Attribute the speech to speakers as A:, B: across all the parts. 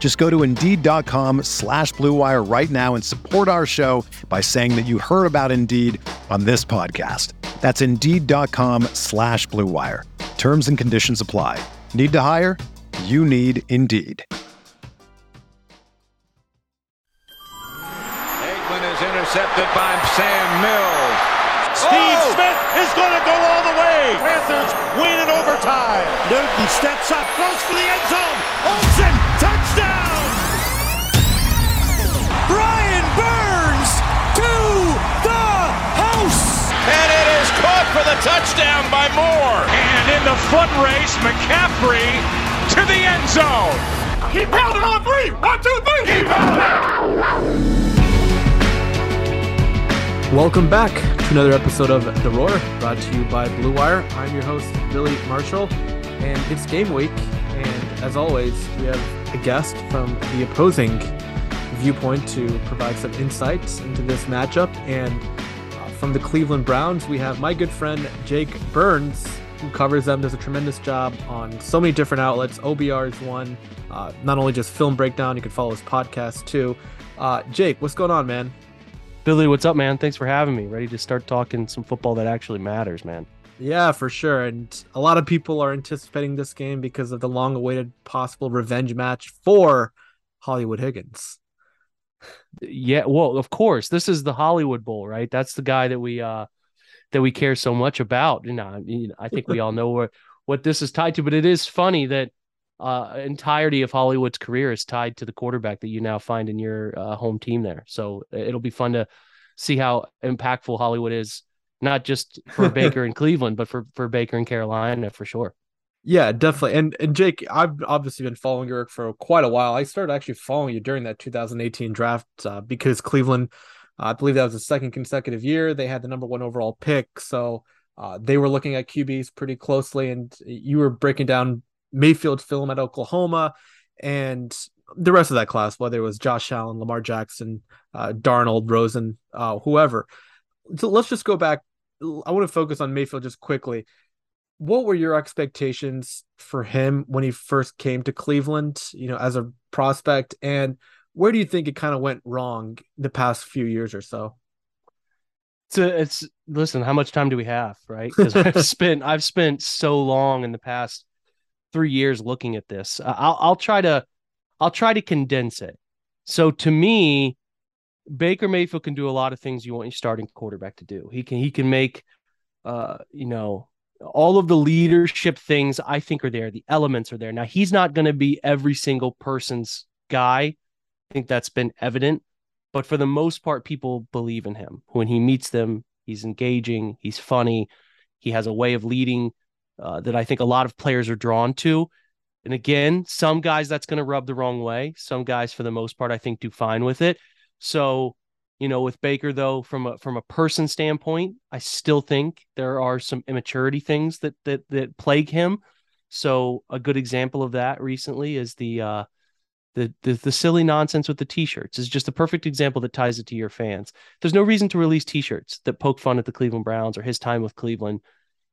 A: Just go to Indeed.com slash BlueWire right now and support our show by saying that you heard about Indeed on this podcast. That's Indeed.com slash BlueWire. Terms and conditions apply. Need to hire? You need Indeed.
B: Aikman is intercepted by Sam Mills.
C: Steve oh! Smith is going to go all the way. Panthers win in overtime. Newton steps up, close for the end zone. Olsen, touchdown! Brian Burns to the house.
B: And it is caught for the touchdown by Moore.
C: And in the foot race, McCaffrey to the end zone. Keep pounding on three. One, two, three. Keep pounding.
D: Welcome back to another episode of The Roar, brought to you by Blue Wire. I'm your host, Billy Marshall, and it's game week. And as always, we have a guest from the opposing viewpoint to provide some insights into this matchup. And uh, from the Cleveland Browns, we have my good friend Jake Burns, who covers them, does a tremendous job on so many different outlets. OBR is one, uh, not only just film breakdown, you can follow his podcast too. Uh, Jake, what's going on, man?
E: Billy, what's up, man? Thanks for having me. Ready to start talking some football that actually matters, man.
D: Yeah, for sure. And a lot of people are anticipating this game because of the long awaited possible revenge match for Hollywood Higgins.
E: Yeah, well, of course. This is the Hollywood Bowl, right? That's the guy that we uh that we care so much about. You know, I think we all know where what this is tied to, but it is funny that uh, entirety of Hollywood's career is tied to the quarterback that you now find in your uh, home team there. So it'll be fun to see how impactful Hollywood is, not just for Baker in Cleveland, but for for Baker in Carolina for sure.
D: Yeah, definitely. And and Jake, I've obviously been following your work for quite a while. I started actually following you during that 2018 draft uh, because Cleveland, uh, I believe that was the second consecutive year they had the number one overall pick. So uh, they were looking at QBs pretty closely, and you were breaking down Mayfield film at Oklahoma, and the rest of that class, whether it was Josh Allen, Lamar Jackson, uh, Darnold, Rosen, uh, whoever. So let's just go back. I want to focus on Mayfield just quickly. What were your expectations for him when he first came to Cleveland, you know, as a prospect? And where do you think it kind of went wrong the past few years or so?
E: So it's listen, how much time do we have, right? Because I've spent I've spent so long in the past three years looking at this. Uh, I'll I'll try to I'll try to condense it. So to me, Baker Mayfield can do a lot of things you want your starting quarterback to do. He can he can make uh you know all of the leadership things I think are there. The elements are there. Now he's not going to be every single person's guy. I think that's been evident. But for the most part, people believe in him. When he meets them, he's engaging, he's funny, he has a way of leading uh, that I think a lot of players are drawn to. And again, some guys that's going to rub the wrong way. Some guys, for the most part, I think do fine with it. So, you know, with Baker though, from a from a person standpoint, I still think there are some immaturity things that that that plague him. So, a good example of that recently is the uh, the, the the silly nonsense with the t-shirts is just a perfect example that ties it to your fans. There's no reason to release t-shirts that poke fun at the Cleveland Browns or his time with Cleveland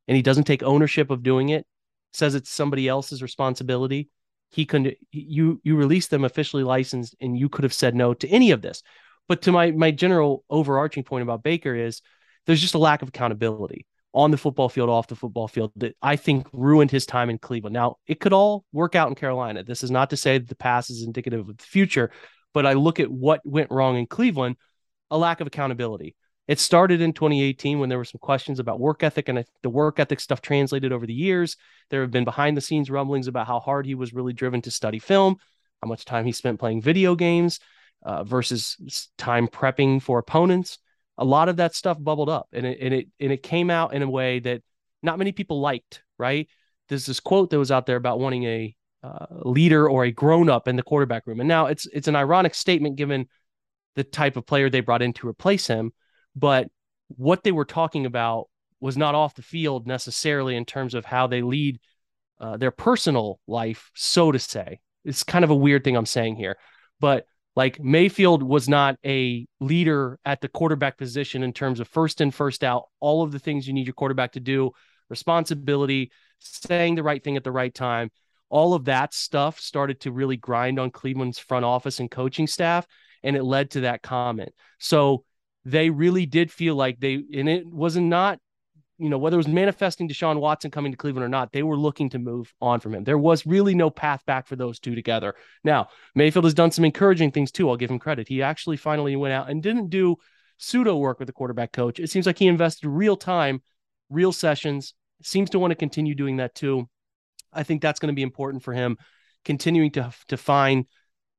E: and he doesn't take ownership of doing it, says it's somebody else's responsibility. He can you you release them officially licensed, and you could have said no to any of this. But to my my general overarching point about Baker is there's just a lack of accountability on the football field, off the football field that I think ruined his time in Cleveland. Now, it could all work out in Carolina. This is not to say that the past is indicative of the future, but I look at what went wrong in Cleveland, a lack of accountability. It started in 2018 when there were some questions about work ethic, and the work ethic stuff translated over the years. There have been behind the scenes rumblings about how hard he was really driven to study film, how much time he spent playing video games uh, versus time prepping for opponents. A lot of that stuff bubbled up, and it and it and it came out in a way that not many people liked. Right? There's this quote that was out there about wanting a uh, leader or a grown up in the quarterback room, and now it's it's an ironic statement given the type of player they brought in to replace him but what they were talking about was not off the field necessarily in terms of how they lead uh, their personal life, so to say. It's kind of a weird thing I'm saying here, but like Mayfield was not a leader at the quarterback position in terms of first in, first out, all of the things you need your quarterback to do, responsibility, saying the right thing at the right time. All of that stuff started to really grind on Cleveland's front office and coaching staff, and it led to that comment. So they really did feel like they, and it was not, you know, whether it was manifesting Deshaun Watson coming to Cleveland or not, they were looking to move on from him. There was really no path back for those two together. Now, Mayfield has done some encouraging things too. I'll give him credit. He actually finally went out and didn't do pseudo work with the quarterback coach. It seems like he invested real time, real sessions, seems to want to continue doing that too. I think that's going to be important for him, continuing to to find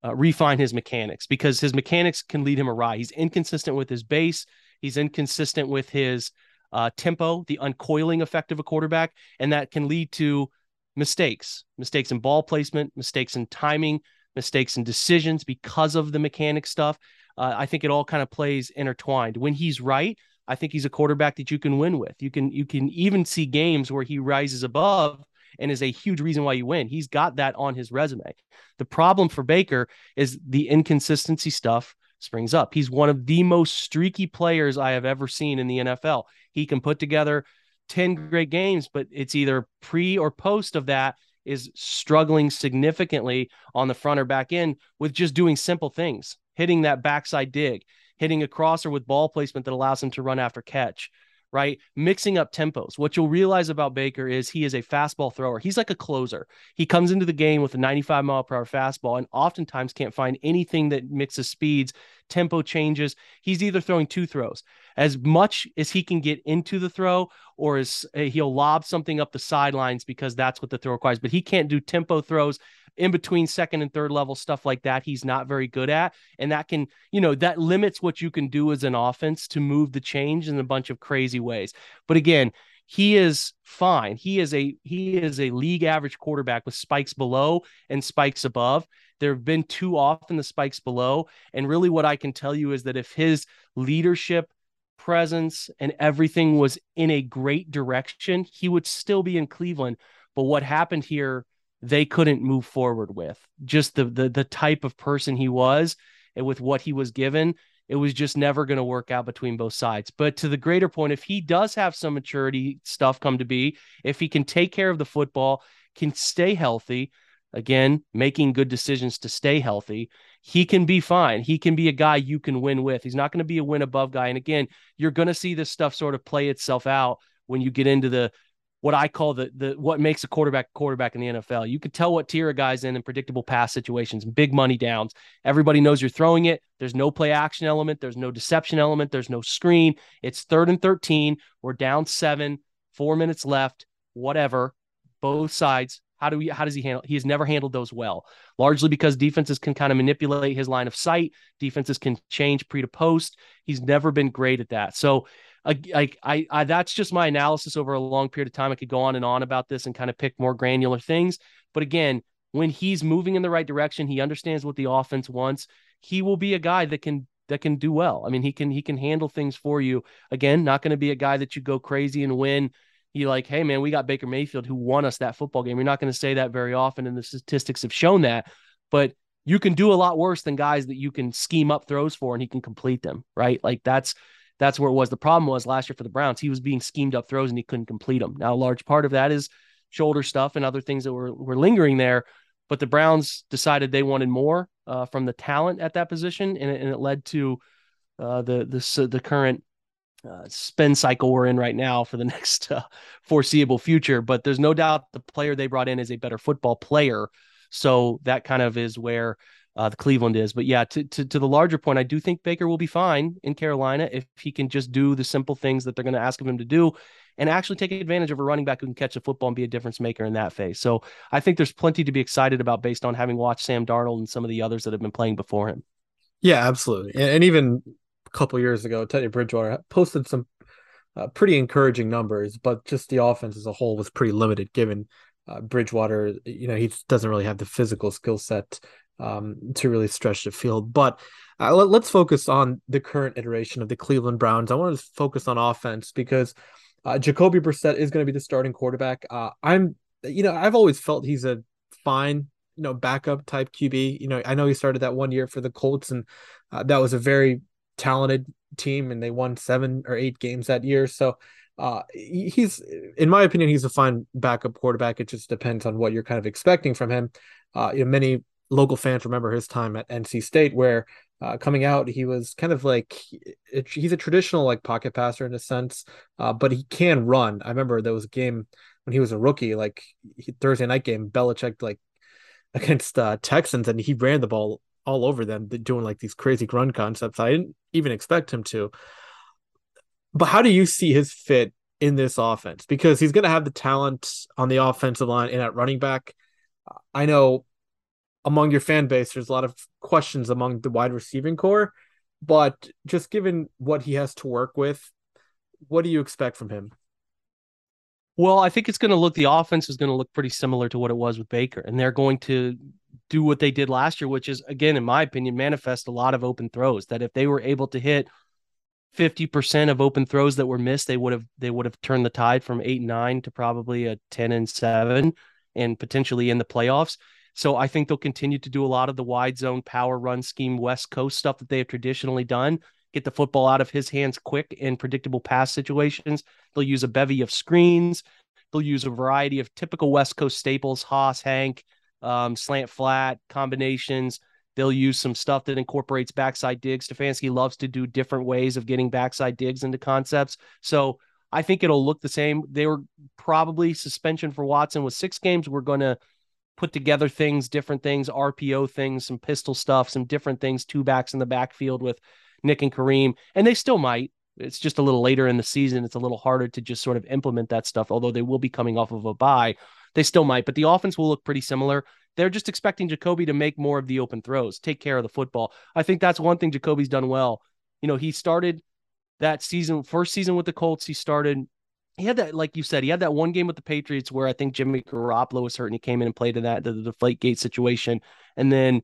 E: uh, refine his mechanics because his mechanics can lead him awry. He's inconsistent with his base. He's inconsistent with his uh, tempo, the uncoiling effect of a quarterback, and that can lead to mistakes, mistakes in ball placement, mistakes in timing, mistakes in decisions because of the mechanic stuff. Uh, I think it all kind of plays intertwined. When he's right, I think he's a quarterback that you can win with. You can you can even see games where he rises above and is a huge reason why you win. He's got that on his resume. The problem for Baker is the inconsistency stuff springs up. He's one of the most streaky players I have ever seen in the NFL. He can put together 10 great games, but it's either pre or post of that is struggling significantly on the front or back end with just doing simple things, hitting that backside dig, hitting a crosser with ball placement that allows him to run after catch, right? Mixing up tempos. What you'll realize about Baker is he is a fastball thrower. He's like a closer. He comes into the game with a 95 mile per hour fastball and oftentimes can't find anything that mixes speeds, tempo changes. He's either throwing two throws as much as he can get into the throw, or as uh, he'll lob something up the sidelines because that's what the throw requires. But he can't do tempo throws in between second and third level stuff like that he's not very good at. And that can you know that limits what you can do as an offense to move the change in a bunch of crazy ways. But again he is fine. He is a he is a league average quarterback with spikes below and spikes above. There have been too often the spikes below. And really what i can tell you is that if his leadership presence and everything was in a great direction he would still be in cleveland. But what happened here they couldn't move forward with. Just the the the type of person he was and with what he was given it was just never going to work out between both sides. But to the greater point if he does have some maturity stuff come to be if he can take care of the football can stay healthy again making good decisions to stay healthy he can be fine he can be a guy you can win with he's not going to be a win above guy and again you're going to see this stuff sort of play itself out when you get into the what I call the the what makes a quarterback quarterback in the NFL. You can tell what tier a guy's in in predictable pass situations, big money downs. Everybody knows you're throwing it. There's no play action element. There's no deception element. There's no screen. It's third and 13. We're down seven, four minutes left, whatever. Both sides. How do we how does he handle? He has never handled those well, largely because defenses can kind of manipulate his line of sight. Defenses can change pre to post. He's never been great at that. So like I, I that's just my analysis over a long period of time. I could go on and on about this and kind of pick more granular things. But again, when he's moving in the right direction, he understands what the offense wants. He will be a guy that can that can do well. I mean, he can he can handle things for you. Again, not going to be a guy that you go crazy and win. You like, hey man, we got Baker Mayfield who won us that football game. You're not going to say that very often, and the statistics have shown that. But you can do a lot worse than guys that you can scheme up throws for and he can complete them, right? Like that's that's where it was. The problem was last year for the Browns, he was being schemed up throws and he couldn't complete them. Now, a large part of that is shoulder stuff and other things that were, were lingering there. But the Browns decided they wanted more uh, from the talent at that position, and it, and it led to uh, the the the current uh, spin cycle we're in right now for the next uh, foreseeable future. But there's no doubt the player they brought in is a better football player. So that kind of is where Uh, the Cleveland is, but yeah, to, to to the larger point, I do think Baker will be fine in Carolina if he can just do the simple things that they're going to ask of him to do, and actually take advantage of a running back who can catch the football and be a difference maker in that phase. So I think there's plenty to be excited about based on having watched Sam Darnold and some of the others that have been playing before him.
D: Yeah, absolutely, and, even couple years ago, Teddy Bridgewater posted some uh, pretty encouraging numbers, but just the offense as a whole was pretty limited given uh, Bridgewater, you know, he doesn't really have the physical skill set um, to really stretch the field. But uh, let, us focus on the current iteration of the Cleveland Browns. I want to focus on offense because uh, Jacoby Brissett is going to be the starting quarterback. Uh, I'm, you know, I've always felt he's a fine, you know, backup type QB. You know, I know he started that one year for the Colts, and uh, that was a very talented team, and they won seven or eight games that year. So uh, he's, in my opinion, he's a fine backup quarterback. It just depends on what you're kind of expecting from him. Uh, you know, many local fans remember his time at NC State, where uh, coming out, he was kind of like he's a traditional like pocket passer in a sense, uh, but he can run. I remember there was a game when he was a rookie, like Thursday night game, Belichick like against uh, Texans, and he ran the ball all over them, doing like these crazy run concepts. I didn't even expect him to. But how do you see his fit in this offense? Because he's going to have the talent on the offensive line and at running back. I know among your fan base, there's a lot of questions among the wide receiving core, but just given what he has to work with, what do you expect from him?
E: Well, I think it's going to look, the offense is going to look pretty similar to what it was with Baker. And they're going to do what they did last year, which is, again, in my opinion, manifest a lot of open throws. That if they were able to hit 50% of open throws that were missed, they would have they would have turned the tide from 8 and 9 to probably a 10 and 7 and potentially in the playoffs. So I think they'll continue to do a lot of the wide zone power run scheme West Coast stuff that they have traditionally done. Get the football out of his hands quick in predictable pass situations. They'll use a bevy of screens. They'll use a variety of typical West Coast staples, Hoss, Hank, um, slant flat combinations. They'll use some stuff that incorporates backside digs. Stefanski loves to do different ways of getting backside digs into concepts. So I think it'll look the same. They were probably suspension for Watson with six games. We're going to put together things, different things, RPO things, some pistol stuff, some different things, two backs in the backfield with Nick and Kareem. And they still might. It's just a little later in the season. It's a little harder to just sort of implement that stuff, although they will be coming off of a bye. They still might, but the offense will look pretty similar. They're just expecting Jacoby to make more of the open throws, take care of the football. I think that's one thing Jacoby's done well. You know, he started that season, first season with the Colts, he started. He had that, like you said, he had that one game with the Patriots where I think Jimmy Garoppolo was hurt and he came in and played in that the, the deflate gate situation. And then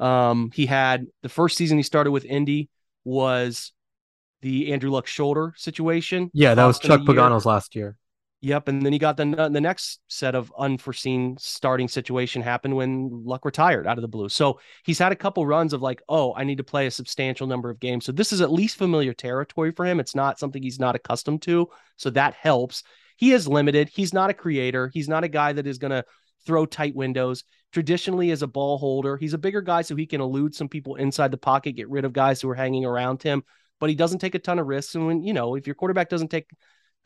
E: um, he had the first season he started with Indy was the Andrew Luck shoulder situation.
D: Yeah, that was Chuck Pagano's last year.
E: Yep, and then he got the the next set of unforeseen starting situation happened when Luck retired out of the blue. So he's had a couple runs of like, oh, I need to play a substantial number of games. So this is at least familiar territory for him. It's not something he's not accustomed to, so that helps. He is limited. He's not a creator. He's not a guy that is going to throw tight windows. Traditionally, as a ball holder, he's a bigger guy, so he can elude some people inside the pocket, get rid of guys who are hanging around him. But he doesn't take a ton of risks. And when you know, if your quarterback doesn't take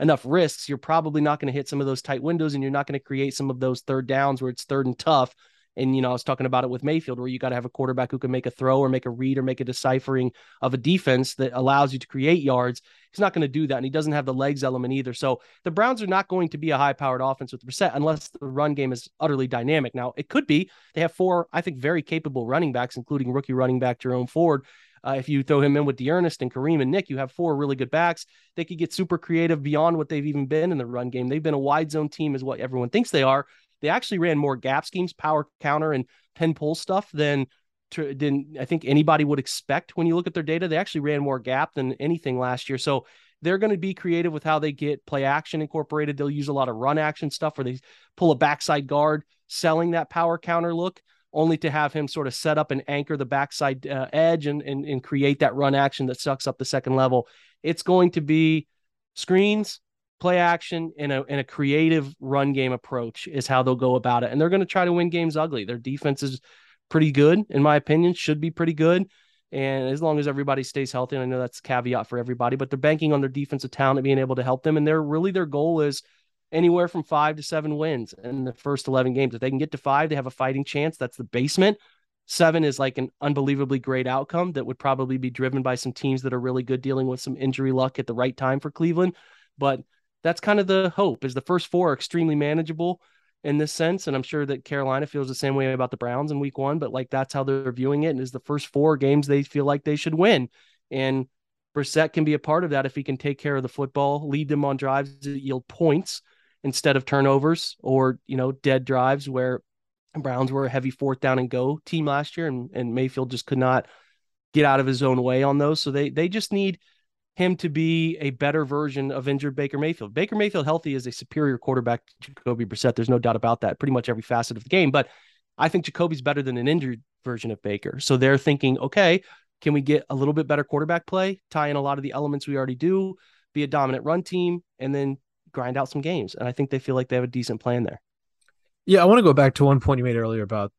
E: enough risks, you're probably not going to hit some of those tight windows and you're not going to create some of those third downs where it's third and tough. And, you know, I was talking about it with Mayfield, where you got to have a quarterback who can make a throw or make a read or make a deciphering of a defense that allows you to create yards. He's not going to do that. And he doesn't have the legs element either. So the Browns are not going to be a high powered offense with Brissett unless the run game is utterly dynamic. Now, it could be. They have four, I think, very capable running backs, including rookie running back Jerome Ford, uh, if you throw him in with D'Ernest and Kareem and Nick, you have four really good backs. They could get super creative beyond what they've even been in the run game. They've been a wide zone team, is what everyone thinks they are. They actually ran more gap schemes, power counter, and pin pull stuff than than I think anybody would expect when you look at their data. They actually ran more gap than anything last year. So they're going to be creative with how they get play action incorporated. They'll use a lot of run action stuff where they pull a backside guard, selling that power counter look only to have him sort of set up and anchor the backside uh, edge and, and, and create that run action that sucks up the second level. It's going to be screens, play action, and a, and a creative run game approach is how they'll go about it. And they're going to try to win games ugly. Their defense is pretty good, in my opinion, should be pretty good. And as long as everybody stays healthy, and I know that's caveat for everybody, but they're banking on their defensive talent being able to help them. And they're really their goal is – anywhere from five to seven wins in the first 11 games. If they can get to five, they have a fighting chance. That's the basement. Seven is like an unbelievably great outcome that would probably be driven by some teams that are really good dealing with some injury luck at the right time for Cleveland. But that's kind of the hope is the first four are extremely manageable in this sense. And I'm sure that Carolina feels the same way about the Browns in week one, but like that's how they're viewing it. And is the first four games they feel like they should win. And Brissett can be a part of that if he can take care of the football, lead them on drives that yield points instead of turnovers or, you know, dead drives where Browns were a heavy fourth down and go team last year, and, and Mayfield just could not get out of his own way on those. So they they just need him to be a better version of injured Baker Mayfield. Baker Mayfield healthy is a superior quarterback to Jacoby Brissett. There's no doubt about that. Pretty much every facet of the game, but I think Jacoby's better than an injured version of Baker. So they're thinking, okay, can we get a little bit better quarterback play, tie in a lot of the elements we already do, be a dominant run team, and then grind out some games. And I think they feel like they have a decent plan there.
D: Yeah, I want to go back to one point you made earlier about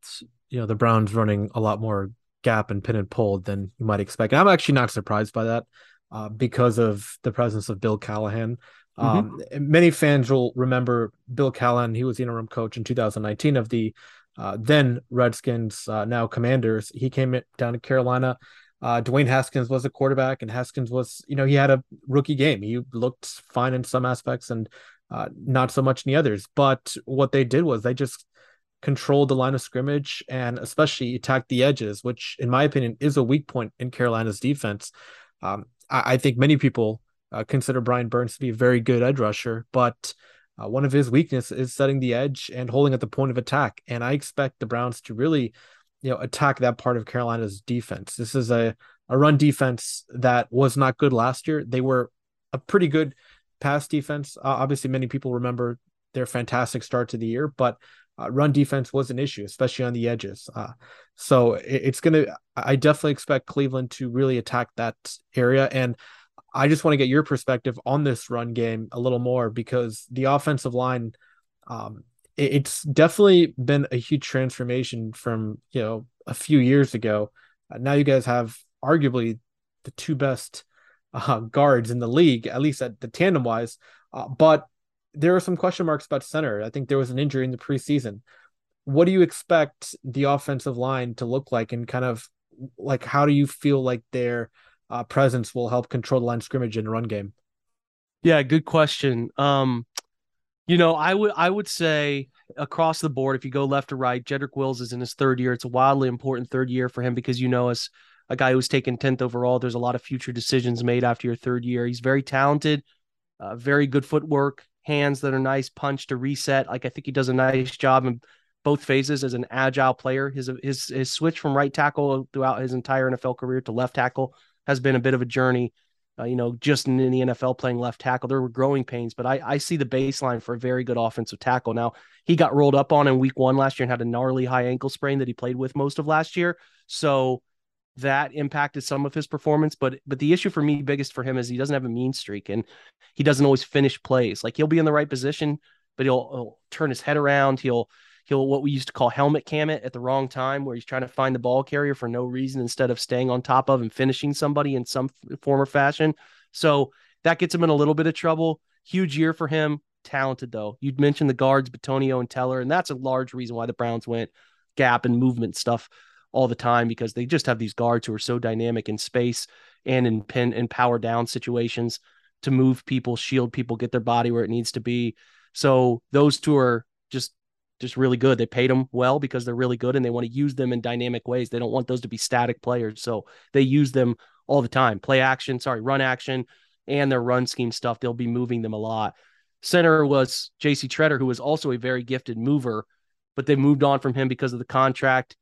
D: you know the Browns running a lot more gap and pin and pull than you might expect. And I'm actually not surprised by that uh, because of the presence of Bill Callahan. Mm-hmm. Um, many fans will remember Bill Callahan. He was the interim coach in 2019 of the uh, then Redskins, uh, now Commanders. He came down to Carolina. Uh, Dwayne Haskins was a quarterback, and Haskins was, you know, he had a rookie game. He looked fine in some aspects, and uh, not so much in the others. But what they did was they just controlled the line of scrimmage and especially attacked the edges, which, in my opinion, is a weak point in Carolina's defense. Um, I, I, think many people uh, consider Brian Burns to be a very good edge rusher, but uh, one of his weaknesses is setting the edge and holding at the point of attack. And I expect the Browns to really, you know, attack that part of Carolina's defense. This is a a run defense that was not good last year. They were a pretty good pass defense. Uh, obviously, many people remember their fantastic start to the year, but uh, run defense was an issue, especially on the edges. Uh, so it, it's going to, I definitely expect Cleveland to really attack that area. And I just want to get your perspective on this run game a little more because the offensive line, um, it's definitely been a huge transformation from, you know, a few years ago. Uh, now you guys have arguably the two best uh, guards in the league, at least at the tandem wise. Uh, but there are some question marks about center. I think there was an injury in the preseason. What do you expect the offensive line to look like, and kind of like how do you feel like their uh, presence will help control the line scrimmage in the run game?
E: Yeah, good question. Um, you know, I would I would say across the board, if you go left to right, Jedrick Wills is in his third year. It's a wildly important third year for him because you know as a guy who's taken 10th overall. There's a lot of future decisions made after your third year. He's very talented, uh, very good footwork, hands that are nice, punch to reset. Like I think he does a nice job in both phases as an agile player. His his his switch from right tackle throughout his entire NFL career to left tackle has been a bit of a journey. Uh, you know, just in, the NFL playing left tackle, there were growing pains, but I, I see the baseline for a very good offensive tackle. Now, he got rolled up on in week one last year and had a gnarly high ankle sprain that he played with most of last year. So that impacted some of his performance. But but the issue for me, biggest for him, is he doesn't have a mean streak and he doesn't always finish plays. Like he'll be in the right position, but he'll, he'll turn his head around. He'll he'll what we used to call helmet cam it at the wrong time, where he's trying to find the ball carrier for no reason instead of staying on top of and finishing somebody in some form or fashion. So that gets him in a little bit of trouble. Huge year for him. Talented though. You'd mentioned the guards, Bitonio and Teller, and that's a large reason why the Browns went gap and movement stuff all the time because they just have these guards who are so dynamic in space and in pin and power down situations to move people, shield people, get their body where it needs to be. So those two are just just really good. They paid them well because they're really good and they want to use them in dynamic ways. They don't want those to be static players. So they use them all the time. Play action, sorry, run action and their run scheme stuff. They'll be moving them a lot. Center was JC Tretter, who was also a very gifted mover, but they moved on from him because of the contract.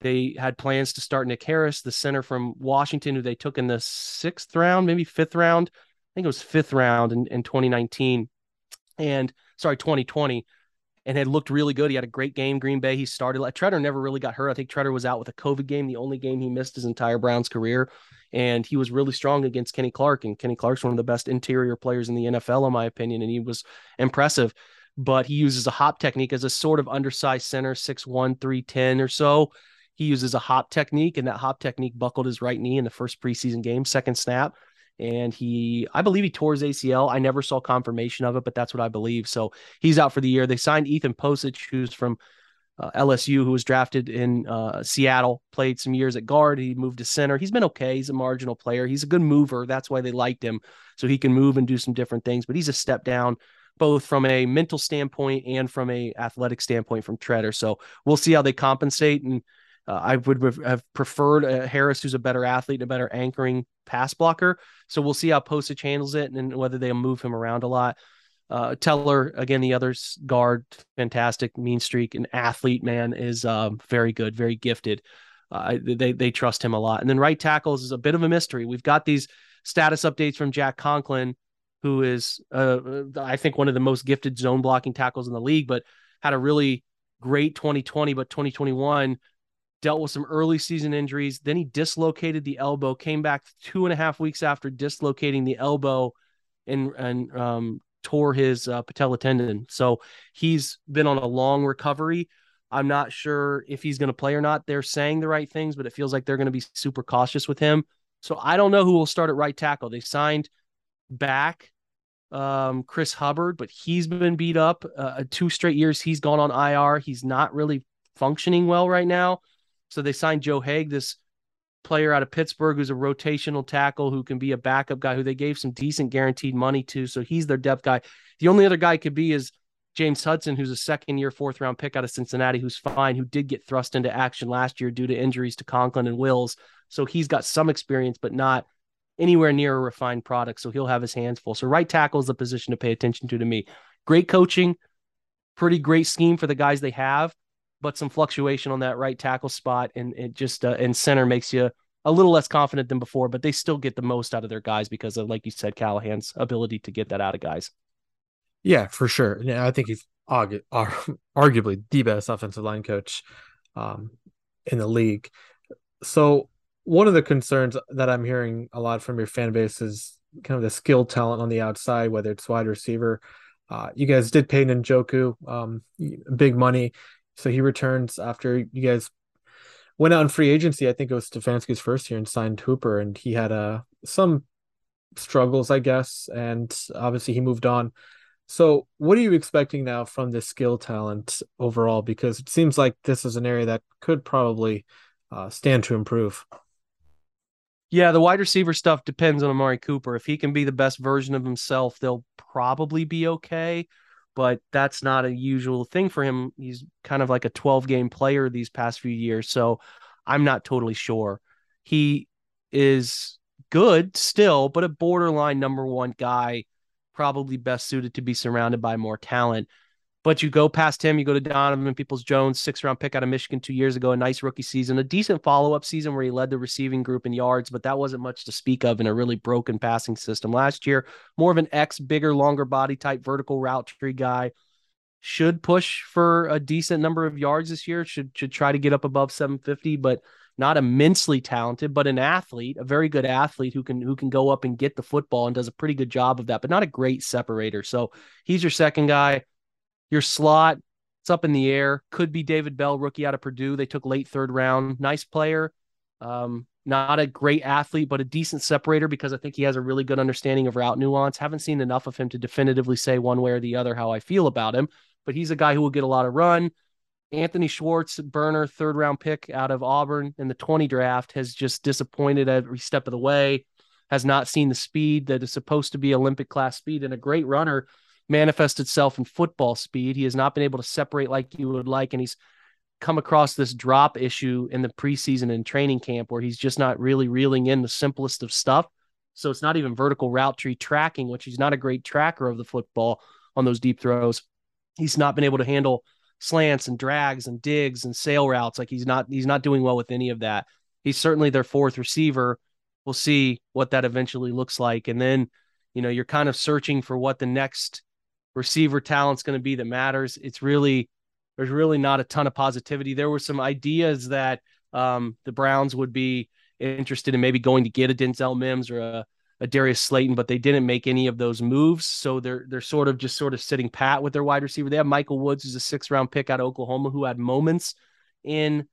E: They had plans to start Nick Harris, the center from Washington, who they took in the sixth round, maybe fifth round. I think it was fifth round in, in 2019 and sorry, 2020 and had looked really good. He had a great game, Green Bay. He started. Tretter never really got hurt. I think Tretter was out with a COVID game, the only game he missed his entire Browns career. And he was really strong against Kenny Clark. And Kenny Clark's one of the best interior players in the NFL, in my opinion. And he was impressive. But he uses a hop technique as a sort of undersized center, 6'1, 310 or so. He uses a hop technique, and that hop technique buckled his right knee in the first preseason game, second snap. And he, I believe he tore his ACL. I never saw confirmation of it, but that's what I believe. So he's out for the year. They signed Ethan Pocic, who's from uh, LSU, who was drafted in uh, Seattle, played some years at guard. He moved to center. He's been okay. He's a marginal player. He's a good mover. That's why they liked him. So he can move and do some different things. But he's a step down, both from a mental standpoint and from a athletic standpoint from Tretter. So we'll see how they compensate. And uh, I would have preferred uh, Harris, who's a better athlete a better anchoring pass blocker. So we'll see how Pocic handles it and whether they move him around a lot. Uh, Teller, again, the other guard, fantastic, mean streak, an athlete, man, is um, very good, very gifted. Uh, they they trust him a lot. And then right tackles is a bit of a mystery. We've got these status updates from Jack Conklin, who is, uh, I think, one of the most gifted zone blocking tackles in the league, but had a really great 2020, but 2021 dealt with some early season injuries. Then he dislocated the elbow, came back two and a half weeks after dislocating the elbow and and um, tore his uh, patella tendon. So he's been on a long recovery. I'm not sure if he's going to play or not. They're saying the right things, but it feels like they're going to be super cautious with him. So I don't know who will start at right tackle. They signed back um, Chris Hubbard, but he's been beat up uh, two straight years. He's gone on IR. He's not really functioning well right now. So they signed Joe Haeg, this player out of Pittsburgh who's a rotational tackle who can be a backup guy who they gave some decent guaranteed money to. So he's their depth guy. The only other guy could be is James Hudson, who's a second year, fourth round pick out of Cincinnati, who's fine, who did get thrust into action last year due to injuries to Conklin and Wills. So he's got some experience, but not anywhere near a refined product. So he'll have his hands full. So right tackle is the position to pay attention to to me. Great coaching, pretty great scheme for the guys they have but some fluctuation on that right tackle spot and it just uh, and center makes you a little less confident than before, but they still get the most out of their guys because of, like you said, Callahan's ability to get that out of guys.
D: Yeah, for sure. Yeah, I think he's argu- arguably the best offensive line coach um, in the league. So one of the concerns that I'm hearing a lot from your fan base is kind of the skill talent on the outside, whether it's wide receiver. Uh, you guys did pay Njoku um, big money. So he returns after you guys went out on free agency. I think it was Stefanski's first year and signed Hooper, and he had uh, some struggles, I guess, and obviously he moved on. So, what are you expecting now from this skill talent overall? Because it seems like this is an area that could probably uh, stand to improve.
E: Yeah, the wide receiver stuff depends on Amari Cooper. If he can be the best version of himself, they'll probably be okay but that's not a usual thing for him. He's kind of like a 12 game player these past few years. So I'm not totally sure. He is good still, but a borderline number one guy, probably best suited to be surrounded by more talent. But you go past him, you go to Donovan Peoples Jones, six round pick out of Michigan two years ago, a nice rookie season, a decent follow up season where he led the receiving group in yards, but that wasn't much to speak of in a really broken passing system last year. More of an X, bigger, longer body type vertical route tree guy. Should push for a decent number of yards this year. Should should try to get up above 750, but not immensely talented, but an athlete, a very good athlete who can who can go up and get the football and does a pretty good job of that, but not a great separator. So he's your second guy. Your slot, it's up in the air. Could be David Bell, rookie out of Purdue. They took late third round. Nice player. Um, not a great athlete, but a decent separator because I think he has a really good understanding of route nuance. Haven't seen enough of him to definitively say one way or the other how I feel about him, but he's a guy who will get a lot of run. Anthony Schwartz, burner, third round pick out of Auburn in the 20 draft, has just disappointed every step of the way, has not seen the speed that is supposed to be Olympic class speed and a great runner manifest itself in football speed. He has not been able to separate like you would like, and he's come across this drop issue in the preseason and training camp where he's just not really reeling in the simplest of stuff. So it's not even vertical route tree tracking, which he's not a great tracker of the football on those deep throws. He's not been able to handle slants and drags and digs and sail routes. Like he's not he's not doing well with any of that. He's certainly their fourth receiver. We'll see what that eventually looks like. And then, you know, you're kind of searching for what the next receiver talent's going to be that matters. It's really there's really not a ton of positivity. There were some ideas that um, the Browns would be interested in maybe going to get a Denzel Mims or a, a Darius Slayton, but they didn't make any of those moves. So they're they're sort of just sort of sitting pat with their wide receiver. They have Michael Woods, who's a six round pick out of Oklahoma, who had moments in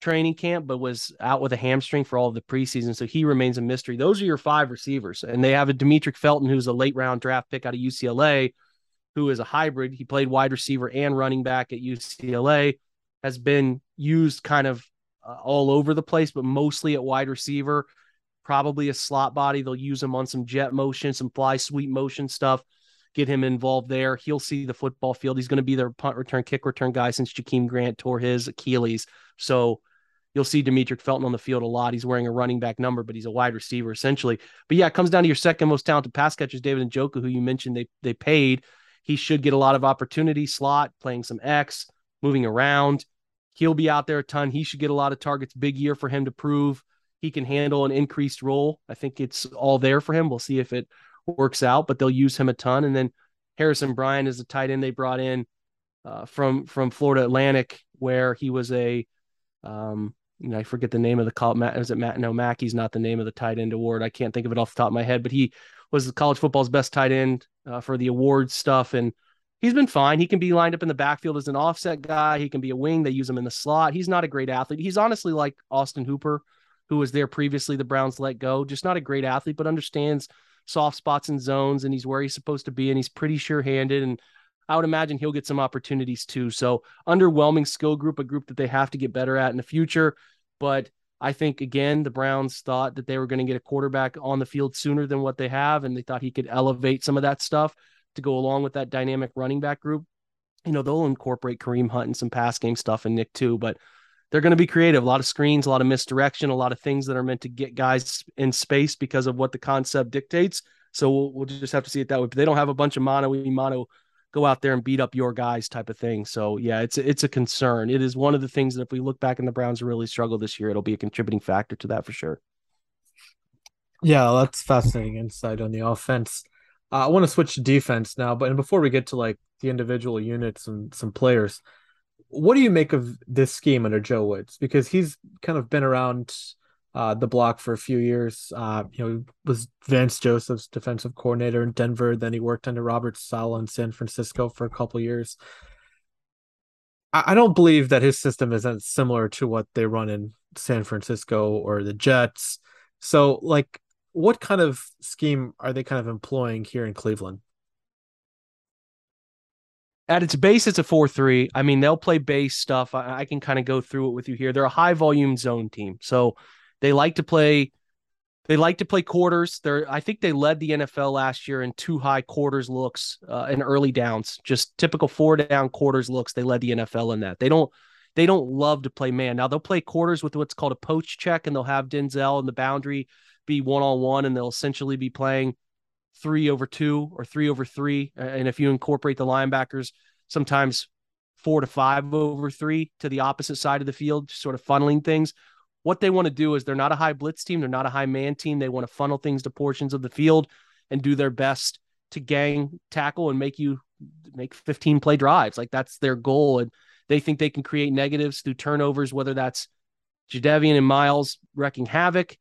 E: training camp, but was out with a hamstring for all of the preseason. So he remains a mystery. Those are your five receivers. And they have a Demetric Felton, who's a late round draft pick out of UCLA, who is a hybrid. He played wide receiver and running back at UCLA. has been used kind of uh, all over the place, but mostly at wide receiver. Probably a slot body. They'll use him on some jet motion, some fly sweep motion stuff. Get him involved there. He'll see the football field. He's going to be their punt return, kick return guy since Jakeem Grant tore his Achilles. So you'll see Demetric Felton on the field a lot. He's wearing a running back number, but he's a wide receiver essentially. But yeah, it comes down to your second most talented pass catchers, David and Njoku, who you mentioned they they paid. He should get a lot of opportunity, slot, playing some X, moving around. He'll be out there a ton. He should get a lot of targets. Big year for him to prove he can handle an increased role. I think it's all there for him. We'll see if it works out, but they'll use him a ton. And then Harrison Bryant is a tight end they brought in uh, from from Florida Atlantic, where he was a um, you know, I forget the name of the call. Matt, is it Matt? No, Mackey's not the name of the tight end award. I can't think of it off the top of my head, but he was college football's best tight end uh, for the awards stuff. And he's been fine. He can be lined up in the backfield as an offset guy. He can be a wing. They use him in the slot. He's not a great athlete. He's honestly like Austin Hooper, who was there previously. The Browns let go. Just not a great athlete, but understands soft spots and zones, and he's where he's supposed to be, and he's pretty sure-handed. And I would imagine he'll get some opportunities too. So underwhelming skill group, a group that they have to get better at in the future. But I think again, the Browns thought that they were going to get a quarterback on the field sooner than what they have, and they thought he could elevate some of that stuff to go along with that dynamic running back group. You know, they'll incorporate Kareem Hunt and some pass game stuff and Nick too, but they're going to be creative. A lot of screens, a lot of misdirection, a lot of things that are meant to get guys in space because of what the concept dictates. So we'll, we'll just have to see it that way. But they don't have a bunch of mono mono go out there and beat up your guys type of thing. So yeah, it's it's a concern. It is one of the things that if we look back and the Browns really struggle this year, it'll be a contributing factor to that for sure.
D: Yeah, that's fascinating insight on the offense. Uh, I want to switch to defense now, but and before we get to like the individual units and some players, what do you make of this scheme under Joe Woods? Because he's kind of been around uh, the block for a few years. Uh, you know, was Vance Joseph's defensive coordinator in Denver. Then he worked under Robert Saleh in San Francisco for a couple years. I, I don't believe that his system isn't similar to what they run in San Francisco or the Jets. So, like, what kind of scheme are they kind of employing here in Cleveland?
E: At its base, it's a 4 3. I mean, they'll play base stuff. I, I can kind of go through it with you here. They're a high volume zone team. So they like to play they like to play quarters. They're I think they led the NFL last year in two high quarters looks uh, in early downs. Just typical four down quarters looks. They led the NFL in that. They don't they don't love to play man. Now they'll play quarters with what's called a poach check, and they'll have Denzel and the boundary be one on one, and they'll essentially be playing three over two or three over three. And if you incorporate the linebackers, sometimes four to five over three to the opposite side of the field, sort of funneling things what they want to do is they're not a high blitz team, they're not a high man team. They want to funnel things to portions of the field and do their best to gang tackle and make you make 15 play drives. Like that's their goal. And they think they can create negatives through turnovers, whether that's Jadeveon and Myles wrecking havoc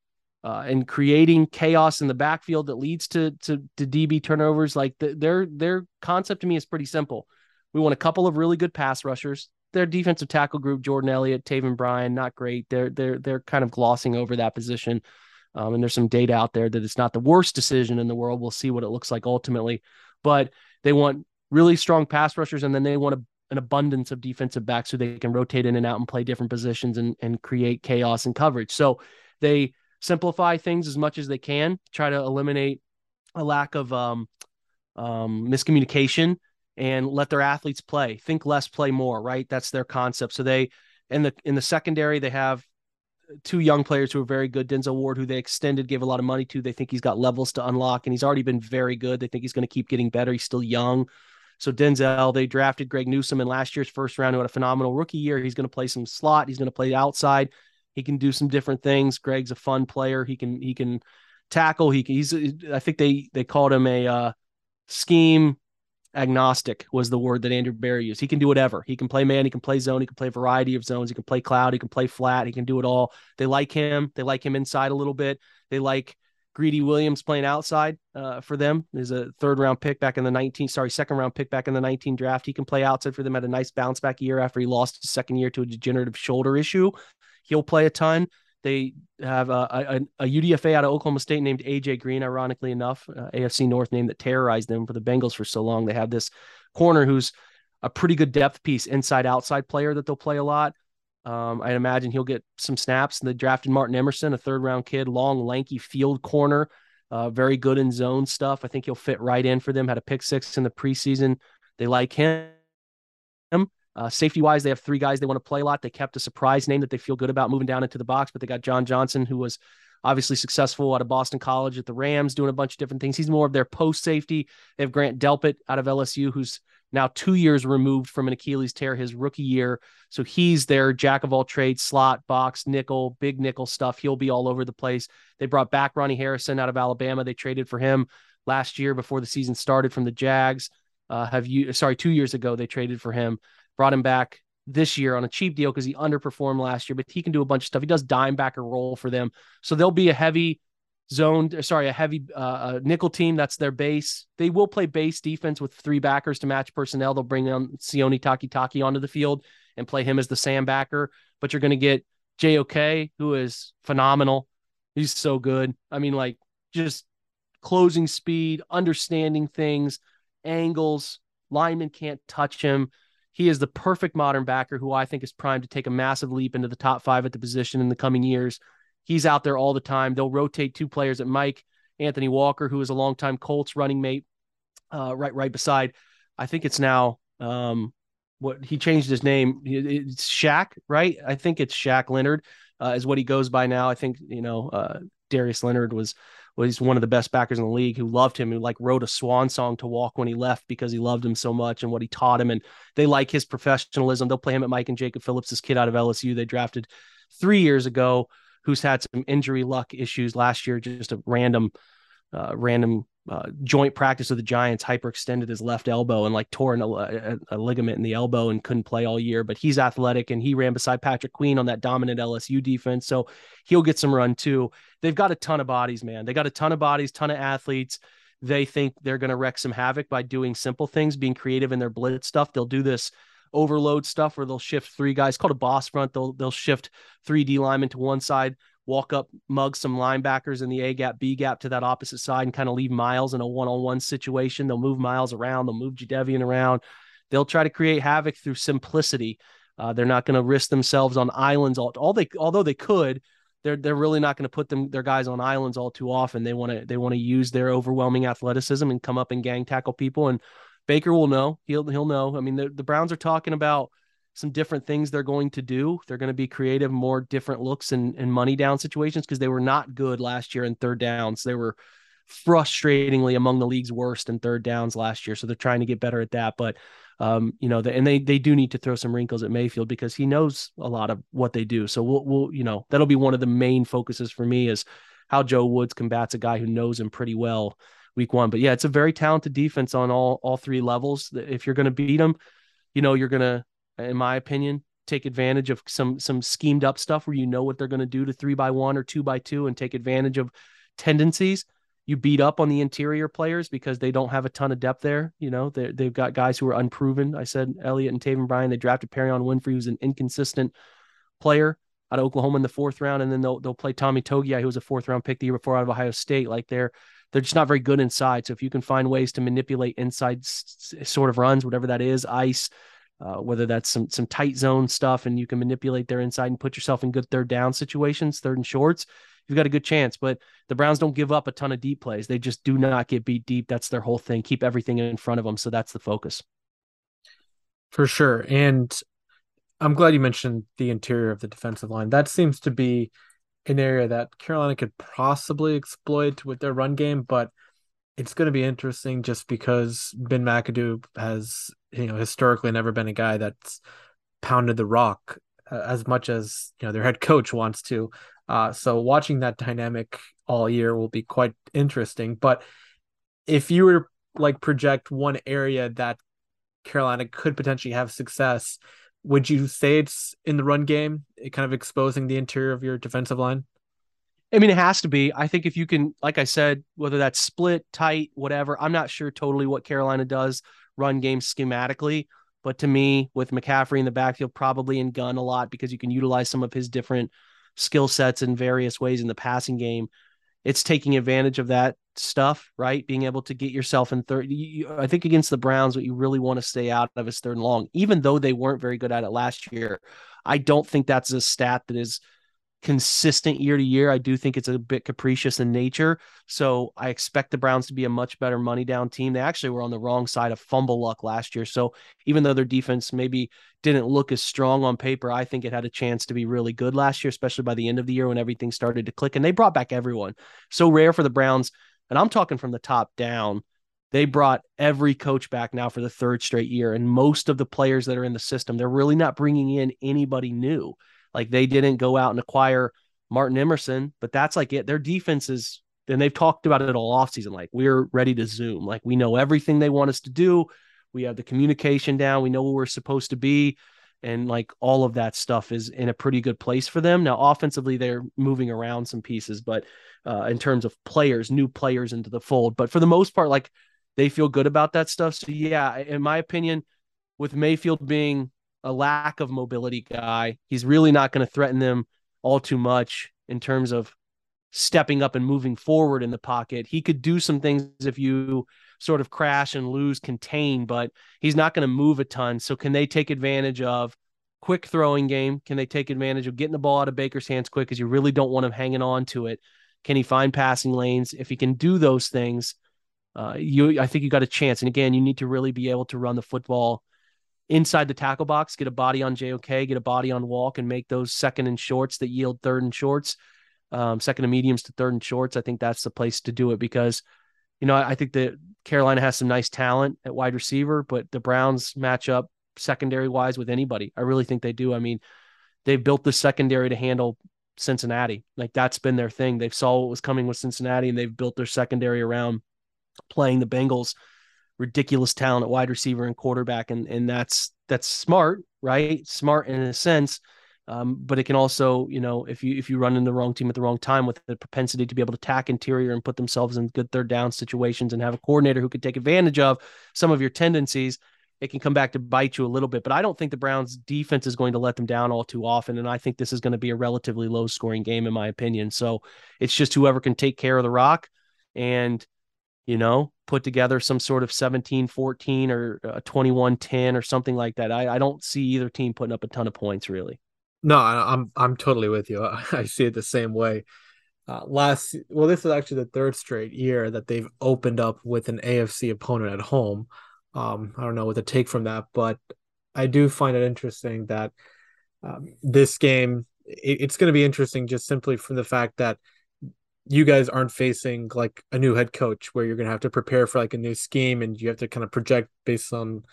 E: uh, and creating chaos in the backfield that leads to to, to DB turnovers. Like the, their their concept to me is pretty simple. We want a couple of really good pass rushers their defensive tackle group, Jordan Elliott, Taven Bryan, not great. They're they're they're kind of glossing over that position. Um, and there's some data out there that it's not the worst decision in the world. We'll see what it looks like ultimately, but they want really strong pass rushers, and then they want a, an abundance of defensive backs so they can rotate in and out and play different positions and and create chaos and coverage. So they simplify things as much as they can, try to eliminate a lack of um, um, miscommunication and let their athletes play. Think less, play more, right? That's their concept. So they in the in the secondary they have two young players who are very good. Denzel Ward, who they extended, gave a lot of money to. They think he's got levels to unlock, and he's already been very good. They think he's going to keep getting better. He's still young. So Denzel, they drafted Greg Newsome in last year's first round, who had a phenomenal rookie year. He's going to play some slot. He's going to play outside. He can do some different things. Greg's a fun player. He can he can tackle. He can, he's I think they they called him a uh, scheme agnostic was the word that Andrew Berry used. He can do whatever. He can play man, he can play zone, he can play variety of zones, he can play cloud, he can play flat, he can do it all. They like him. They like him inside a little bit. They like Greedy Williams playing outside uh, for them. There's a third round pick back in the 19, sorry, second round pick back in the 19 draft. He can play outside for them at a nice bounce back year after he lost his second year to a degenerative shoulder issue. He'll play a ton. They have a, a, a, UDFA out of Oklahoma State named AJ Green, ironically enough, uh, AFC North name that terrorized them for the Bengals for so long. They have this corner who's a pretty good depth piece, inside outside player that they'll play a lot. Um, I imagine he'll get some snaps. They drafted Martin Emerson, a third round kid, long, lanky field corner, uh, very good in zone stuff. I think he'll fit right in for them. Had a pick six in the preseason. They like him. Uh, safety wise, they have three guys they want to play a lot. They kept a surprise name that they feel good about moving down into the box, but they got John Johnson, who was obviously successful out of Boston College at the Rams, doing a bunch of different things. He's more of their post safety. They have Grant Delpit out of LSU, who's now two years removed from an Achilles tear his rookie year. So he's their jack of all trades, slot, box, nickel, big nickel stuff. He'll be all over the place. They brought back Ronnie Harrison out of Alabama. They traded for him last year before the season started from the Jags. Uh, have you, sorry, two years ago, they traded for him brought him back this year on a cheap deal because he underperformed last year, but he can do a bunch of stuff. He does dime back backer role for them. So they'll be a heavy zoned, sorry, a heavy uh, nickel team. That's their base. They will play base defense with three backers to match personnel. They'll bring on Sione Takitaki onto the field and play him as the Sam backer. But you're going to get JOK, who is phenomenal. He's so good. I mean, like just closing speed, understanding things, angles. Linemen can't touch him. He is the perfect modern backer who I think is primed to take a massive leap into the top five at the position in the coming years. He's out there all the time. They'll rotate two players at Mike, Anthony Walker, who is a longtime Colts running mate, uh, right right beside. I think it's now um, what he changed his name. It's Shaq, right? I think it's Shaq Leonard uh, is what he goes by now. I think you know uh, Darius Leonard was was he's one of the best backers in the league who loved him, who like wrote a swan song to walk when he left because he loved him so much and what he taught him. And they like his professionalism. They'll play him at Mike and Jacob Phillips, this kid out of LSU they drafted three years ago, who's had some injury luck issues last year, just a random, uh, random uh, joint practice with the Giants hyperextended his left elbow and like tore a, a, a, ligament in the elbow and couldn't play all year. But he's athletic and he ran beside Patrick Queen on that dominant LSU defense, so he'll get some run too. They've got a ton of bodies, man. They got a ton of bodies, ton of athletes. They think they're going to wreck some havoc by doing simple things, being creative in their blitz stuff. They'll do this overload stuff where they'll shift three guys called a boss front. They'll they'll shift three D linemen to one side walk up, mug some linebackers in the A gap, B gap to that opposite side and kind of leave Myles in a one on one situation. They'll move Myles around, they'll move Jadeveon around. They'll try to create havoc through simplicity. Uh, they're not going to risk themselves on islands. All, all they, although they could, they're they're really not going to put them their guys on islands all too often. They want to they want to use their overwhelming athleticism and come up and gang tackle people. And Baker will know. He'll he'll know. I mean, the, the Browns are talking about some different things they're going to do. They're going to be creative, more different looks and, and money down situations because they were not good last year in third downs. They were frustratingly among the league's worst in third downs last year. So they're trying to get better at that. But um, you know, the, and they they do need to throw some wrinkles at Mayfield because he knows a lot of what they do. So we'll we'll you know that'll be one of the main focuses for me is how Joe Woods combats a guy who knows him pretty well week one. But yeah, it's a very talented defense on all all three levels. If you're going to beat them, you know you're going to in my opinion, take advantage of some some schemed up stuff where you know what they're going to do to three by one or two by two and take advantage of tendencies. You beat up on the interior players because they don't have a ton of depth there. You know, they they've got guys who are unproven. I said Elliott and Taven Bryan. They drafted Perrion Winfrey, who's an inconsistent player out of Oklahoma in the fourth round, and then they'll they'll play Tommy Togiai, who was a fourth round pick the year before out of Ohio State. Like they're they're just not very good inside. So if you can find ways to manipulate inside s- sort of runs, whatever that is, ice, uh, whether that's some some tight zone stuff and you can manipulate their inside and put yourself in good third down situations, third and shorts, you've got a good chance. But the Browns don't give up a ton of deep plays. They just do not get beat deep. That's their whole thing. Keep everything in front of them. So that's the focus.
D: For sure. And I'm glad you mentioned the interior of the defensive line. That seems to be an area that Carolina could possibly exploit with their run game, but it's going to be interesting just because Ben McAdoo has, you know, historically never been a guy that's pounded the rock uh, as much as you know their head coach wants to. Uh, so watching that dynamic all year will be quite interesting. But if you were like project one area that Carolina could potentially have success, would you say it's in the run game, kind of exposing the interior of your defensive line?
E: I mean, it has to be. I think if you can, like I said, whether that's split, tight, whatever, I'm not sure totally what Carolina does run game schematically. But to me, with McCaffrey in the backfield, probably in gun a lot because you can utilize some of his different skill sets in various ways in the passing game. it's taking advantage of that stuff, right? Being able to get yourself in third. I think against the Browns, what you really want to stay out of is third and long, even though they weren't very good at it last year. I don't think that's a stat that is consistent year to year. I do think it's a bit capricious in nature. So I expect the Browns to be a much better money down team. They actually were on the wrong side of fumble luck last year. So even though their defense maybe didn't look as strong on paper, I think it had a chance to be really good last year, especially by the end of the year when everything started to click. And they brought back everyone. So rare for the Browns. And I'm talking from the top down. They brought every coach back now for the third straight year. And most of the players that are in the system, they're really not bringing in anybody new. Like they didn't go out and acquire Martin Emerson, but that's like it. Their defense is, and they've talked about it all offseason. Like we're ready to zoom. Like we know everything they want us to do. We have the communication down. We know where we're supposed to be. And like all of that stuff is in a pretty good place for them. Now, offensively, they're moving around some pieces, but uh, in terms of players, new players into the fold. But for the most part, like they feel good about that stuff. So, yeah, in my opinion, with Mayfield being a lack of mobility guy. He's really not going to threaten them all too much in terms of stepping up and moving forward in the pocket. He could do some things if you sort of crash and lose contain, but he's not going to move a ton. So can they take advantage of quick throwing game? Can they take advantage of getting the ball out of Baker's hands quick because you really don't want him hanging on to it? Can he find passing lanes? If he can do those things, uh, you I think you got a chance. And again, you need to really be able to run the football inside the tackle box, get a body on JOK, get a body on Walk, and make those second and shorts that yield third and shorts, um, second and mediums to third and shorts. I think that's the place to do it because, you know, I think that Carolina has some nice talent at wide receiver, but the Browns match up secondary wise with anybody. I really think they do. I mean, they've built the secondary to handle Cincinnati. Like that's been their thing. They've saw what was coming with Cincinnati and they've built their secondary around playing the Bengals ridiculous talent at wide receiver and quarterback, and and that's that's smart, right? Smart in a sense, um, but it can also, you know, if you if you run in the wrong team at the wrong time with the propensity to be able to tack interior and put themselves in good third down situations, and have a coordinator who could take advantage of some of your tendencies, it can come back to bite you a little bit. But I don't think the Browns defense is going to let them down all too often. And I think this is going to be a relatively low scoring game, in my opinion. So it's just whoever can take care of the rock and you know, put together some sort of 17 14 or a 21 10 or something like that. I, I don't see either team putting up a ton of points really.
D: No, I'm I'm totally with you. I see it the same way. Uh, last well, this is actually the third straight year that they've opened up with an AFC opponent at home. Um, I don't know what to take from that, but I do find it interesting that um, this game it, it's going to be interesting just simply from the fact that you guys aren't facing like a new head coach where you're going to have to prepare for like a new scheme and you have to kind of project based on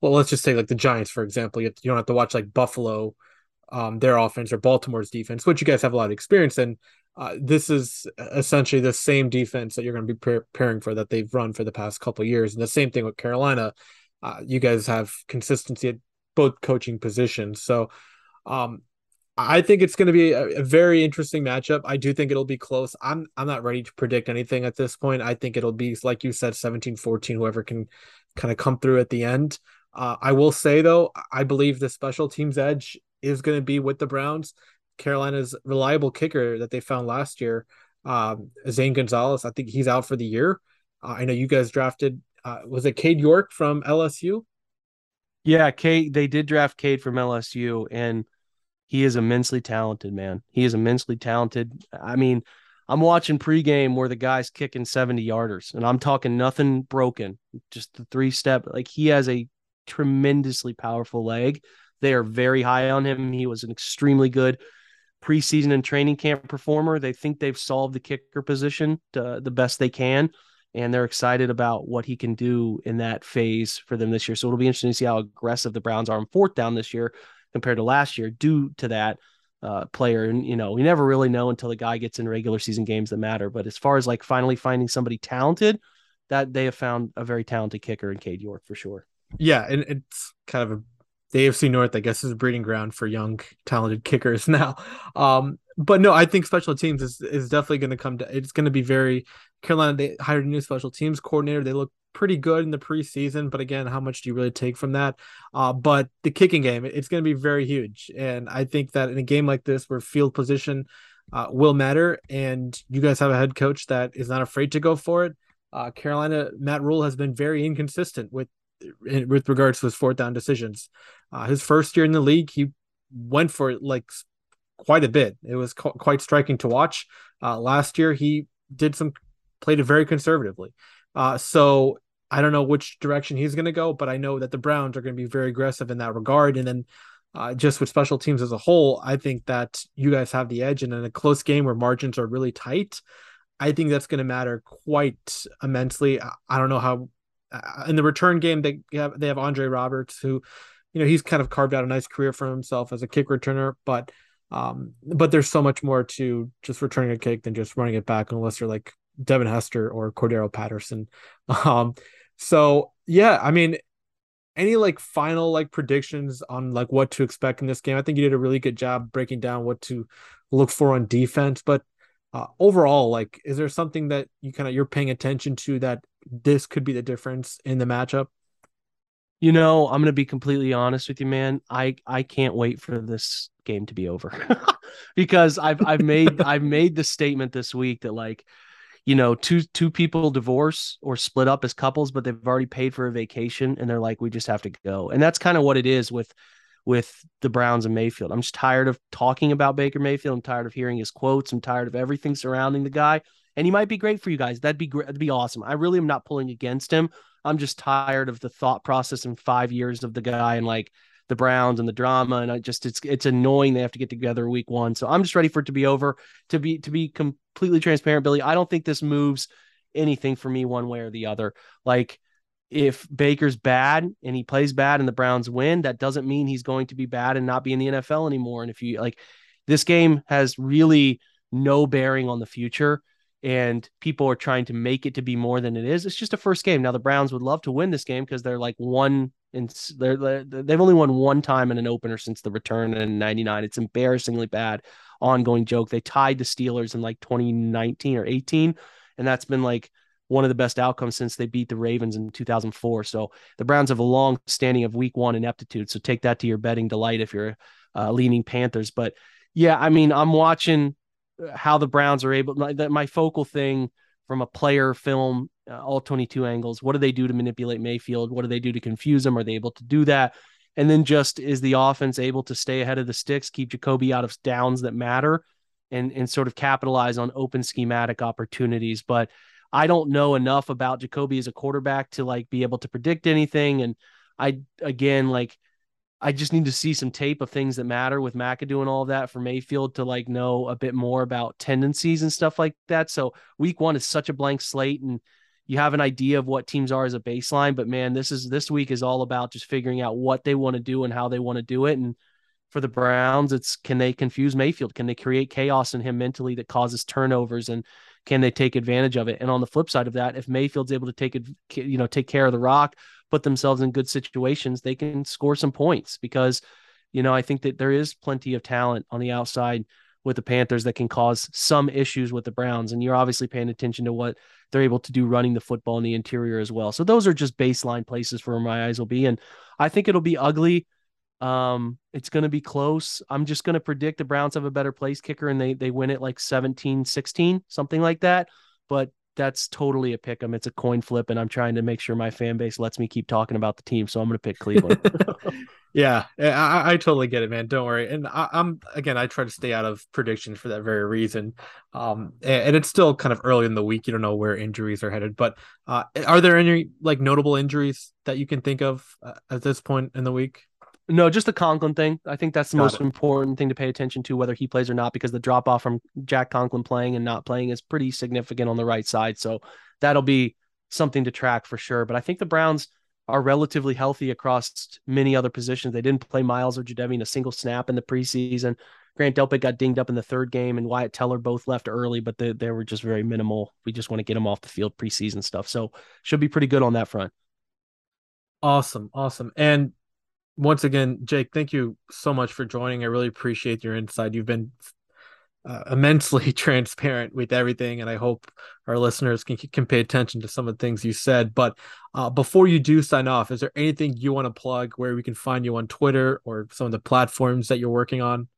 D: well let's just say like the giants for example. You, to, you don't have to watch like buffalo um, their offense or baltimore's defense which you guys have a lot of experience in. Uh, this is essentially the same defense that you're going to be preparing for that they've run for the past couple years. And the same thing with carolina. Uh, you guys have consistency at both coaching positions. So um, I think it's going to be a, a, very interesting matchup. I do think it'll be close. I'm I'm not ready to predict anything at this point. I think it'll be like you said 17-14 whoever can kind of come through at the end. Uh, I will say though, I believe the special teams edge is going to be with the Browns. Carolina's reliable kicker that they found last year, um, Zane Gonzalez. I think he's out for the year. Uh, I know you guys drafted. Uh, was it Cade York from LSU?
E: Yeah, Cade. They did draft Cade from LSU, and he is immensely talented, man. He is immensely talented. I mean, I'm watching pregame where the guy's kicking 70 yarders, and I'm talking nothing broken, just the three step. Like he has a tremendously powerful leg. They are very high on him. He was an extremely good preseason and training camp performer. They think they've solved the kicker position to, the best they can, and they're excited about what he can do in that phase for them this year. So it'll be interesting to see how aggressive the Browns are on fourth down this year compared to last year due to that uh, player. And, you know, we never really know until the guy gets in regular season games that matter. But as far as like finally finding somebody talented, that they have found a very talented kicker in Cade York for sure.
D: Yeah. And it's kind of a, the AFC North, I guess, is a breeding ground for young, talented kickers now. Um, but no, I think special teams is, is definitely going to come to, it's going to be very, Carolina, they hired a new special teams coordinator. They look pretty good in the preseason, but again, how much do you really take from that? Uh, but the kicking game, it's going to be very huge. And I think that in a game like this, where field position uh, will matter. And you guys have a head coach that is not afraid to go for it. Uh, Carolina, Matt Rhule has been very inconsistent with with regards to his fourth down decisions. Uh, his first year in the league, he went for it like quite a bit. It was co- quite striking to watch. Uh, last year, he did some played it very conservatively. Uh, so I don't know which direction he's going to go, but I know that the Browns are going to be very aggressive in that regard. And then uh, just with special teams as a whole, I think that you guys have the edge. And in a close game where margins are really tight, I think that's going to matter quite immensely. I don't know how uh, in the return game they have they have Andre Roberts who, you know, he's kind of carved out a nice career for himself as a kick returner, but um, but there's so much more to just returning a kick than just running it back, unless you're like Devin Hester or Cordarrelle Patterson. Um, so yeah, I mean, any like final like predictions on like what to expect in this game? I think you did a really good job breaking down what to look for on defense, but uh, overall, like, is there something that you kind of you're paying attention to that this could be the difference in the matchup?
E: You know, I'm going to be completely honest with you, man. I I can't wait for this game to be over because I've I've made I've made the statement this week that like, you know, two two people divorce or split up as couples, but they've already paid for a vacation and they're like, we just have to go, and that's kind of what it is with with the Browns and Mayfield. I'm just tired of talking about Baker Mayfield. I'm tired of hearing his quotes. I'm tired of everything surrounding the guy. And he might be great for you guys. That'd be great. That'd be awesome. I really am not pulling against him. I'm just tired of the thought process in five years of the guy and like the Browns and the drama. And I just it's it's annoying they have to get together week one. So I'm just ready for it to be over. To be to be completely transparent, Billy. I don't think this moves anything for me one way or the other. Like if Baker's bad and he plays bad and the Browns win, that doesn't mean he's going to be bad and not be in the NFL anymore. And if you like this game has really no bearing on the future and people are trying to make it to be more than it is. It's just a first game. Now the Browns would love to win this game because they're like one and they're, they've only won one time in an opener since the return in 99. It's embarrassingly bad ongoing joke. They tied the Steelers in like 2019 or 18 and that's been like one of the best outcomes since they beat the Ravens in 2004. So the Browns have a long standing of week 1 ineptitude. So take that to your betting delight if you're uh, leaning Panthers, but yeah, I mean, I'm watching how the Browns are able. My, my focal thing from a player film, uh, all 22 angles. What do they do to manipulate Mayfield? What do they do to confuse him? Are they able to do that? And then just is the offense able to stay ahead of the sticks, keep Jacoby out of downs that matter, and and sort of capitalize on open schematic opportunities. But I don't know enough about Jacoby as a quarterback to like be able to predict anything. And I again like I just need to see some tape of things that matter with McAdoo and all of that for Mayfield to like know a bit more about tendencies and stuff like that. So week one is such a blank slate and you have an idea of what teams are as a baseline, but man, this is this week is all about just figuring out what they want to do and how they want to do it. And for the Browns, it's can they confuse Mayfield? Can they create chaos in him mentally that causes turnovers and can they take advantage of it? And on the flip side of that, if Mayfield's able to take it, you know, take care of the rock, put themselves in good situations, they can score some points because, you know, I think that there is plenty of talent on the outside with the Panthers that can cause some issues with the Browns. And you're obviously paying attention to what they're able to do running the football in the interior as well. So those are just baseline places for where my eyes will be. And I think it'll be ugly. Um, it's going to be close. I'm just going to predict the Browns have a better place kicker and they they win it like 17 16, something like that. But that's totally a pick 'em. It's a coin flip, and I'm trying to make sure my fan base lets me keep talking about the team. So I'm going to pick Cleveland.
D: yeah, I, I, totally get it, man. Don't worry. And I, am again, I try to stay out of predictions for that very reason. Um, and, and, it's still kind of early in the week. You don't know where injuries are headed. But uh, are there any like notable injuries that you can think of uh, at this point in the week?
E: No, just the Conklin thing. I think that's the Got most it. important thing to pay attention to, whether he plays or not, because the drop off from Jack Conklin playing and not playing is pretty significant on the right side. So that'll be something to track for sure. But I think the Browns are relatively healthy across many other positions. They didn't play Myles or Jadeveon in a single snap in the preseason. Grant Delpit got dinged up in the third game, and Wyatt Teller both left early, but they, they were just very minimal. We just want to get them off the field preseason stuff. So should be pretty good on that front.
D: Awesome. Awesome. And once again, Jake, thank you so much for joining. I really appreciate your insight. You've been uh, immensely transparent with everything, and I hope our listeners can can pay attention to some of the things you said. But uh, before you do sign off, is there anything you want to plug where we can find you on Twitter or some of the platforms that you're working on?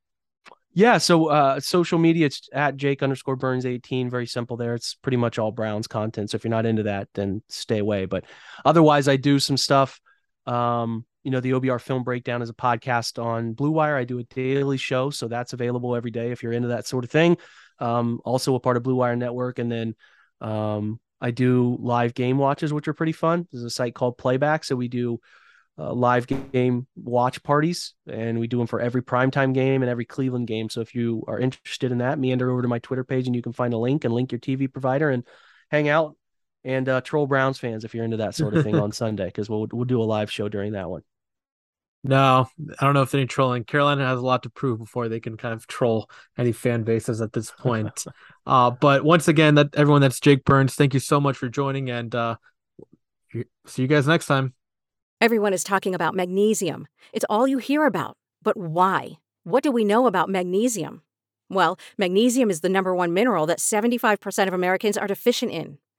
E: Yeah, so uh, social media it's at Jake underscore Burns eighteen. Very simple there. It's pretty much all Browns content. So if you're not into that, then stay away. But otherwise, I do some stuff. Um, you know, the OBR film breakdown is a podcast on Blue Wire. I do a daily show, so that's available every day if you're into that sort of thing. Um, also a part of Blue Wire Network, and then um, I do live game watches, which are pretty fun. There's a site called Playback, so we do uh, live game watch parties, and we do them for every primetime game and every Cleveland game. So if you are interested in that, meander over to my Twitter page, and you can find a link and link your TV provider and hang out and uh, troll Browns fans if you're into that sort of thing on Sunday, because we'll we'll do a live show during that one.
D: No, I don't know if any trolling. Carolina has a lot to prove before they can kind of troll any fan bases at this point. uh, but once again, that everyone that's Jake Burns, thank you so much for joining, and uh, see you guys next time.
F: Everyone is talking about magnesium. It's all you hear about. But why? What do we know about magnesium? Well, magnesium is the number one mineral that 75% of Americans are deficient in.